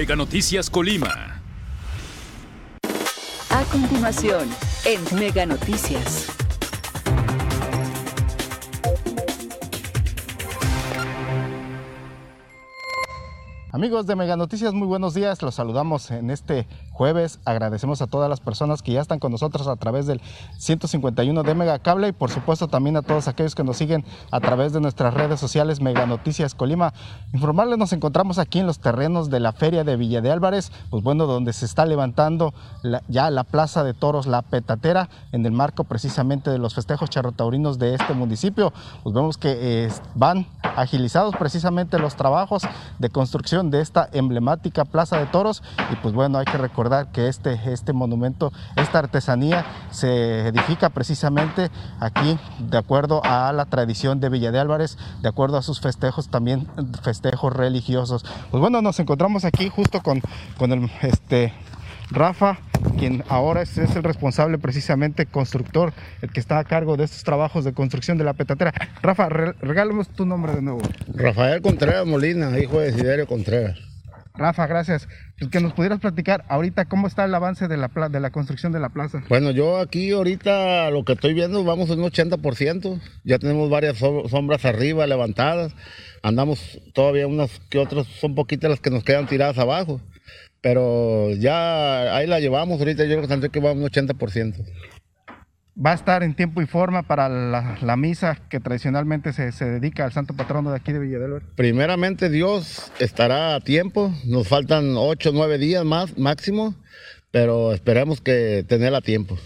Mega Noticias Colima. A continuación, en Mega Noticias. Amigos de Mega Noticias, muy buenos días. Los saludamos en este jueves. Agradecemos a todas las personas que ya están con nosotros a través del 151 de Mega Cable y por supuesto también a todos aquellos que nos siguen a través de nuestras redes sociales Mega Noticias Colima. Informarles, nos encontramos aquí en los terrenos de la Feria de Villa de Álvarez, pues bueno, donde se está levantando ya la Plaza de Toros La Petatera en el marco precisamente de los festejos charrotaurinos de este municipio. Pues vemos que eh, van agilizados precisamente los trabajos de construcción de esta emblemática Plaza de Toros y pues bueno, hay que recordar que este, este monumento, esta artesanía se edifica precisamente aquí de acuerdo a la tradición de Villa de Álvarez, de acuerdo a sus festejos también, festejos religiosos. Pues bueno, nos encontramos aquí justo con, con el este, Rafa, quien ahora es, el responsable precisamente constructor, el que está a cargo de estos trabajos de construcción de la petatera. Rafa, regálanos tu nombre de nuevo. Rafael Contreras Molina, hijo de Siderio Contreras. Rafa, gracias. Que nos pudieras platicar ahorita cómo está el avance de la, de la construcción de la plaza. Bueno, yo aquí ahorita lo que estoy viendo, vamos en un 80%. Ya tenemos varias sombras arriba levantadas. Andamos todavía unas que otras, son poquitas las que nos quedan tiradas abajo. Pero ya ahí la llevamos, ahorita yo creo que va un 80%. Va a estar en tiempo y forma para la, misa que tradicionalmente se, dedica al santo patrono de aquí de Villadelver. Primeramente Dios estará a tiempo, nos faltan 8 o 9 días más máximo, pero esperemos que tener a tiempo.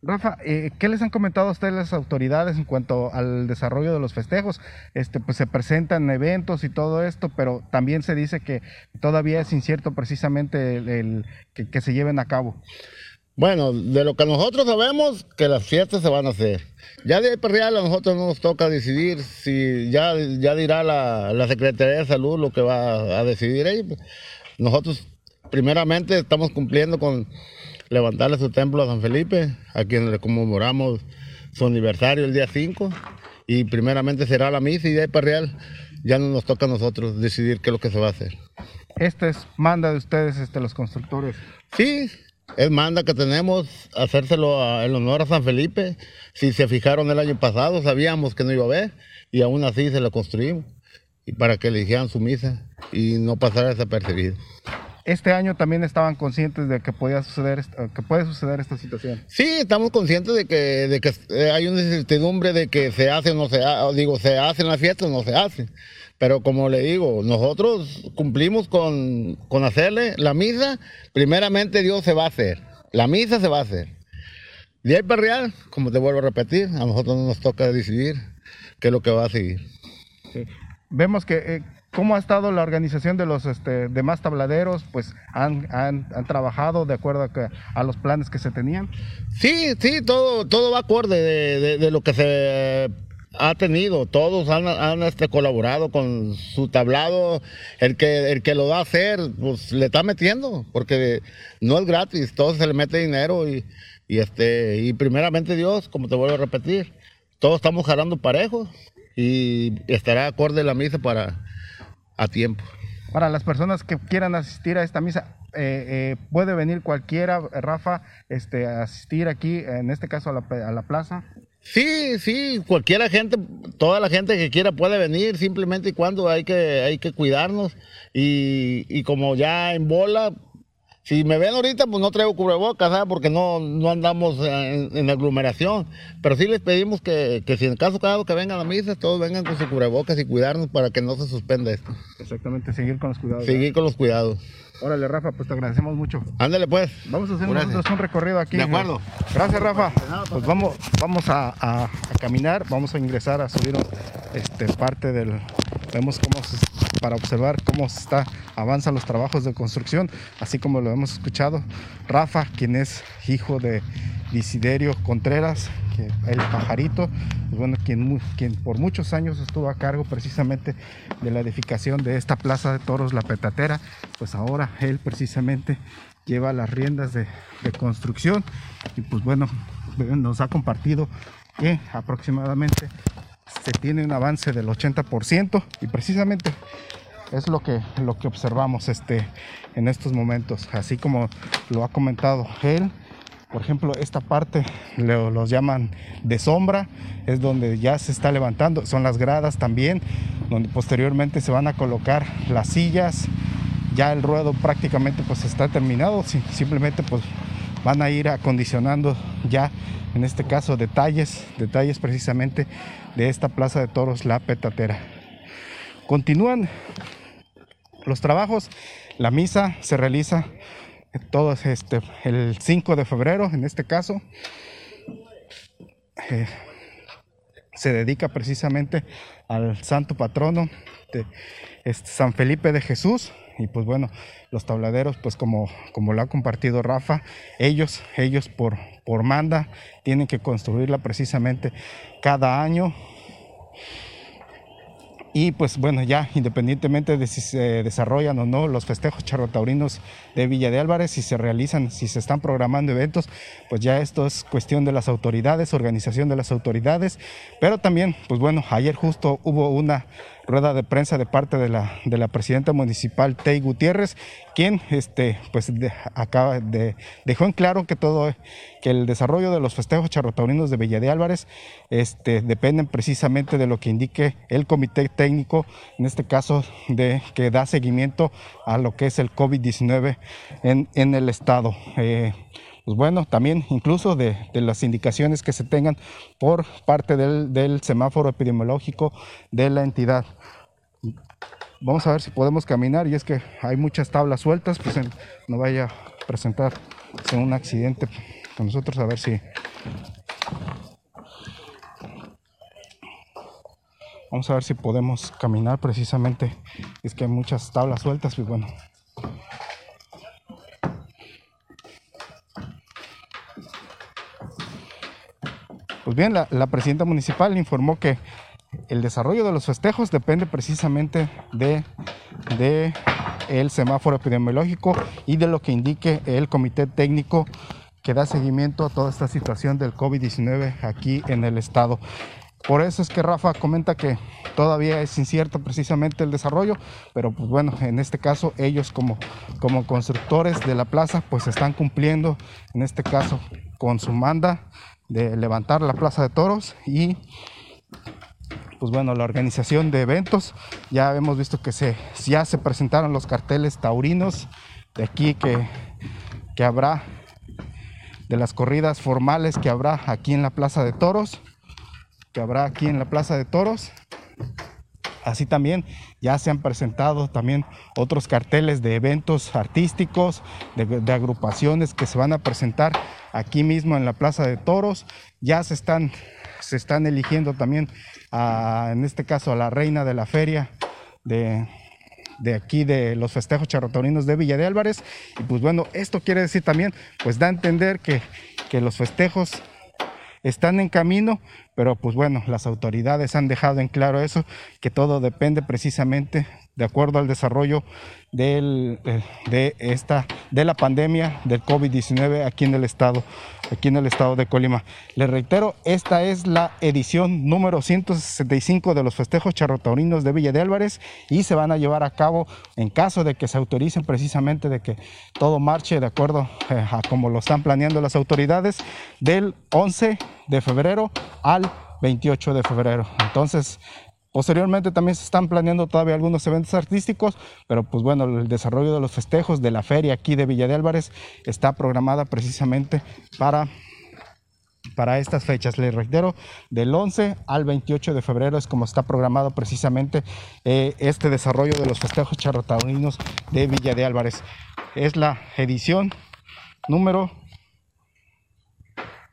Rafa, eh, ¿qué les han comentado a ustedes las autoridades en cuanto al desarrollo de los festejos? Este, pues se presentan eventos y todo esto, pero también se dice que todavía es incierto precisamente el, que, se lleven a cabo. Bueno, de lo que nosotros sabemos, que las fiestas se van a hacer. Ya de real a nosotros no nos toca decidir si ya, ya dirá la, la Secretaría de Salud lo que va a decidir ahí. Nosotros primeramente estamos cumpliendo con levantarle su templo a San Felipe, a quien le conmemoramos su aniversario el día 5. Y primeramente será la misa y de ahí para real ya no nos toca a nosotros decidir qué es lo que se va a hacer. ¿Este es manda de ustedes, este, los constructores? Sí, es manda que tenemos hacérselo en honor a San Felipe. Si se fijaron el año pasado, sabíamos que no iba a haber y aún así se lo construimos y para que eligieran su misa y no pasara desapercibido este año también estaban conscientes de que podía suceder que puede suceder esta situación. Sí, estamos conscientes de que, de que eh, hay una incertidumbre de que se hace o no se hace, digo, se hace en la fiesta o no se hace. Pero como le digo, nosotros cumplimos con, con hacerle la misa, primeramente Dios se va a hacer. La misa se va a hacer. De ahí para real, como te vuelvo a repetir, a nosotros no nos toca decidir qué es lo que va a seguir. Vemos que eh, ¿Cómo ha estado la organización de los este, demás tabladeros? Pues han, han, trabajado de acuerdo a, los planes que se tenían. Sí, sí, todo, todo va acorde de, lo que se ha tenido. Todos han, este, colaborado con su tablado. El que, el que lo va a hacer, pues le está metiendo, porque no es gratis, todo se le mete dinero y, y, este, y primeramente Dios, como te vuelvo a repetir, todos estamos jalando parejos y estará acorde la misa para a tiempo. Para las personas que quieran asistir a esta misa, eh, eh, puede venir cualquiera, Rafa, este, asistir aquí, en este caso a la, a la plaza. Sí, sí, cualquiera gente, toda la gente que quiera puede venir, simplemente y cuando hay que, hay que cuidarnos. Y, y como ya en bola, si me ven ahorita, pues no traigo cubrebocas, ¿sabes? Porque no, no andamos en, aglomeración. Pero sí les pedimos que, que si en caso cada que vengan a la misa, todos vengan con su cubrebocas y cuidarnos para que no se suspenda esto. Exactamente, seguir con los cuidados. Seguir con los cuidados. Órale, Rafa, pues te agradecemos mucho. Ándale, pues. Vamos a hacer nosotros un recorrido aquí. De acuerdo. Gracias, Rafa. Pues vamos, vamos a, caminar, vamos a ingresar, a subir este, parte del... Vemos cómo se para observar cómo está, avanzan los trabajos de construcción, así como lo hemos escuchado. Rafa, quien es hijo de Disiderio Contreras, que el pajarito, bueno, quien, quien por muchos años estuvo a cargo precisamente de la edificación de esta plaza de toros, la petatera, pues ahora él precisamente lleva las riendas de, de construcción y pues bueno, nos ha compartido que aproximadamente se tiene un avance del 80% y precisamente es lo que, lo que observamos este, en estos momentos, así como lo ha comentado él. Por ejemplo, esta parte lo, los llaman de sombra, es donde ya se está levantando, son las gradas también, donde posteriormente se van a colocar las sillas. Ya el ruedo prácticamente pues está terminado, simplemente pues van a ir acondicionando ya en este caso detalles, detalles precisamente de esta plaza de toros La Petatera. Continúan los trabajos, la misa se realiza este, el 5 de febrero, en este caso, eh, se dedica precisamente al santo patrono de este, San Felipe de Jesús. Y pues bueno, los tabladeros, pues como, como lo ha compartido Rafa, ellos, ellos por, por manda tienen que construirla precisamente cada año y pues bueno, ya independientemente de si se desarrollan o no los festejos charrotaurinos de Villa de Álvarez, si se realizan, si se están programando eventos, pues ya esto es cuestión de las autoridades, organización de las autoridades. Pero también, pues bueno, ayer justo hubo una rueda de prensa de parte de la, de la presidenta municipal Tei Gutiérrez, quien este, pues acaba de, dejó en claro que todo que el desarrollo de los festejos charrotaurinos de Villa de Álvarez este, dependen precisamente de lo que indique el comité técnico, en este caso de que da seguimiento a lo que es el COVID-19 en, en, el estado. Eh, pues bueno, también incluso de, las indicaciones que se tengan por parte del, semáforo epidemiológico de la entidad. Vamos a ver si podemos caminar y es que hay muchas tablas sueltas, pues no vaya a presentar un accidente con nosotros, a ver si... Vamos a ver si podemos caminar precisamente, es que hay muchas tablas sueltas y pues bueno, bien, la, presidenta municipal informó que el desarrollo de los festejos depende precisamente de, de, el semáforo epidemiológico y de lo que indique el comité técnico que da seguimiento a toda esta situación del COVID-19 aquí en el estado. Por eso es que Rafa comenta que todavía es incierto precisamente el desarrollo, pero pues bueno, en este caso ellos como, como constructores de la plaza pues están cumpliendo en este caso con su manda de levantar la Plaza de Toros y pues bueno, la organización de eventos. Ya hemos visto que se, ya se presentaron los carteles taurinos de aquí que, que habrá, de las corridas formales que habrá aquí en la Plaza de Toros, que habrá aquí en la Plaza de Toros. Así también ya se han presentado también otros carteles de eventos artísticos, de, agrupaciones que se van a presentar aquí mismo en la Plaza de Toros. Ya se están, se están eligiendo también, en este caso, a la reina de la feria de, de aquí de los festejos charrotaurinos de Villa de Álvarez. Y pues bueno, esto quiere decir también, pues da a entender que, que los festejos están en camino, pero pues bueno, las autoridades han dejado en claro eso, que todo depende precisamente de acuerdo al desarrollo eh, de, esta, de la pandemia del COVID-19 aquí en el estado, aquí en el estado de Colima. Les reitero, esta es la edición número 165 de los festejos charrotaurinos de Villa de Álvarez y se van a llevar a cabo en caso de que se autoricen precisamente de que todo marche de acuerdo eh, a como lo están planeando las autoridades del 11 de febrero al 28 de febrero. Entonces, Posteriormente también se están planeando todavía algunos eventos artísticos, pero pues bueno, el desarrollo de los festejos de la feria aquí de Villa de Álvarez está programada precisamente para, para estas fechas. Les reitero, del 11 al 28 de febrero es como está programado precisamente eh, este desarrollo de los festejos charrotaurinos de Villa de Álvarez. Es la edición número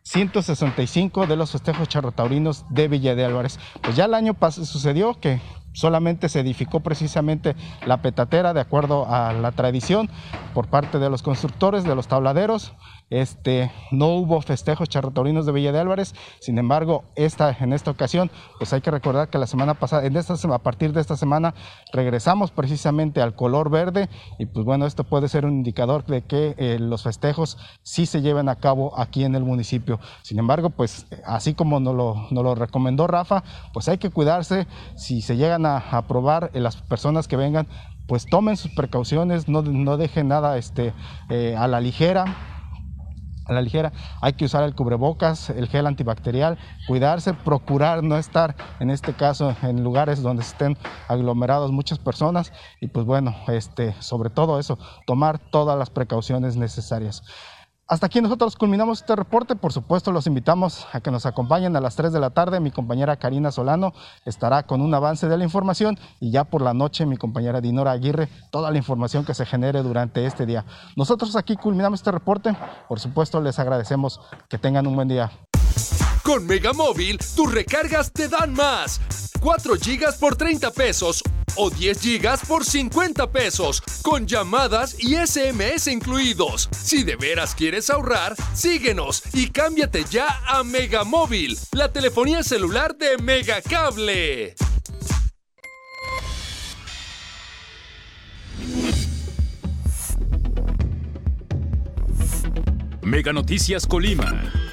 165 de los festejos charrotaurinos de Villa de Álvarez. Pues ya el año pasado sucedió que solamente se edificó precisamente la petatera de acuerdo a la tradición por parte de los constructores, de los tabladeros. Este, no hubo festejos charrotaurinos de Villa de Álvarez. Sin embargo, esta, en esta ocasión, pues hay que recordar que la semana pasada, a partir de esta semana, regresamos precisamente al color verde y pues bueno, esto puede ser un indicador de que eh, los festejos sí se lleven a cabo aquí en el municipio. Sin embargo, pues así como nos lo, lo recomendó Rafa, pues hay que cuidarse. Si se llegan a aprobar eh, las personas que vengan, pues tomen sus precauciones, no, no dejen nada este, eh, a la ligera a la ligera. Hay que usar el cubrebocas, el gel antibacterial, cuidarse, procurar no estar, en este caso, en lugares donde estén aglomerados muchas personas y pues bueno, este, sobre todo eso, tomar todas las precauciones necesarias. Hasta aquí nosotros culminamos este reporte. Por supuesto, los invitamos a que nos acompañen a las 3 de la tarde. Mi compañera Karina Solano estará con un avance de la información y ya por la noche mi compañera Dinora Aguirre, toda la información que se genere durante este día. Nosotros aquí culminamos este reporte. Por supuesto, les agradecemos que tengan un buen día. Con Megamóvil, tus recargas te dan más. 4 GB por 30 pesos o 10 GB por 50 pesos, con llamadas y SMS incluidos. Si de veras quieres ahorrar, síguenos y cámbiate ya a Megamóvil, la telefonía celular de Megacable. Mega Noticias Colima.